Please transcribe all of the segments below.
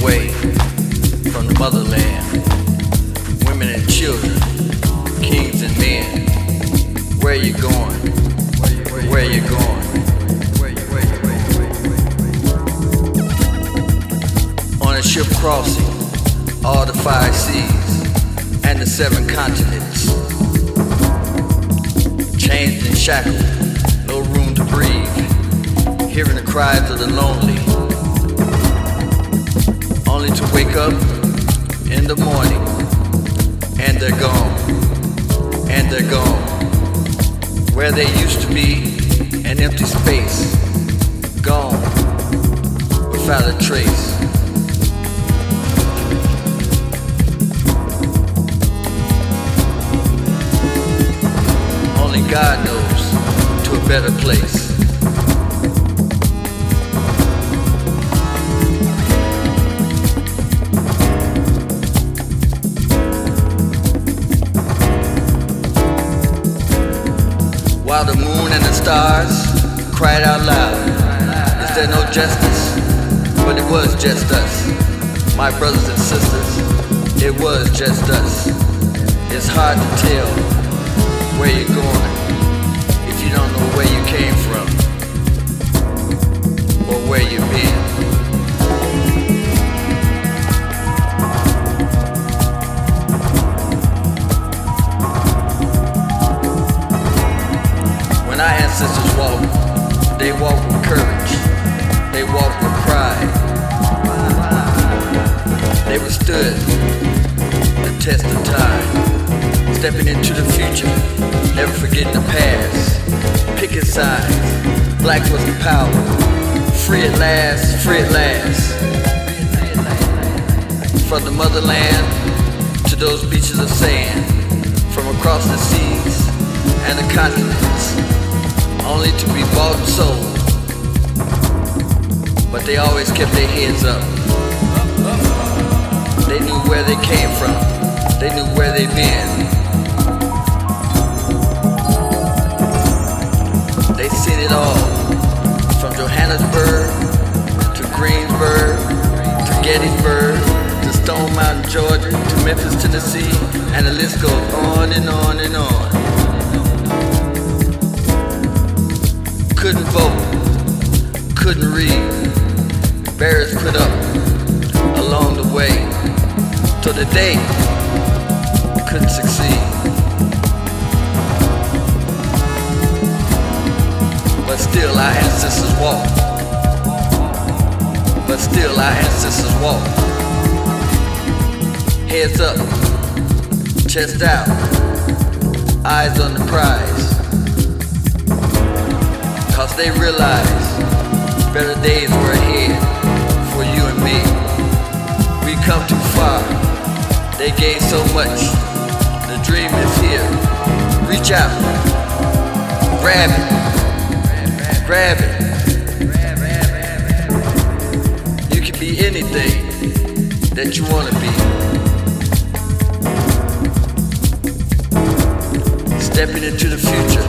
away from the motherland. Women and children, kings and men. Where you going? Where you going? On a ship crossing all the five seas and the seven continents. Chained and shackled, no room to breathe. Hearing the cries of the lonely only to wake up in the morning and they're gone. And they're gone. Where they used to be, an empty space. Gone without a trace. Only God knows to a better place. Stars cried out loud, Is there no justice? But it was just us, my brothers and sisters. It was just us. It's hard to tell where you're going if you don't know where you came from or where you've been. Walked, they walked with courage. They walked with pride. They withstood the test of time. Stepping into the future, never forgetting the past. Picking sides, black was the power. Free at last, free at last. From the motherland to those beaches of sand. From across the seas and the continents. Only to be bought and sold. But they always kept their heads up. They knew where they came from. They knew where they've been. They seen it all. From Johannesburg to Greensburg to Gettysburg to Stone Mountain, Georgia to Memphis, Tennessee, and the list goes on and on and on. Couldn't vote, couldn't read. Barriers put up along the way. Till the day couldn't succeed. But still our ancestors walk. But still our ancestors walk. Heads up, chest out, eyes on the prize. They realize better days were ahead for you and me. We come too far, they gave so much. The dream is here. Reach out, grab it, grab it. You can be anything that you want to be. Stepping into the future,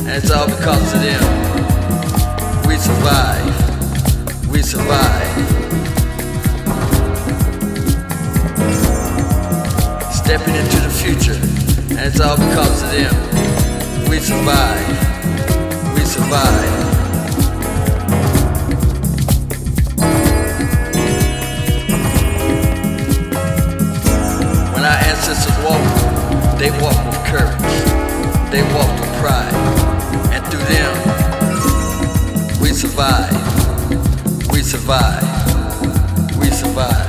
and it's all because of them. We survive. We survive. Stepping into the future, and it's all because of them. We survive. We survive. When our ancestors walked, they walked with courage. They walked with pride. And through them, survive. We survive. We survive.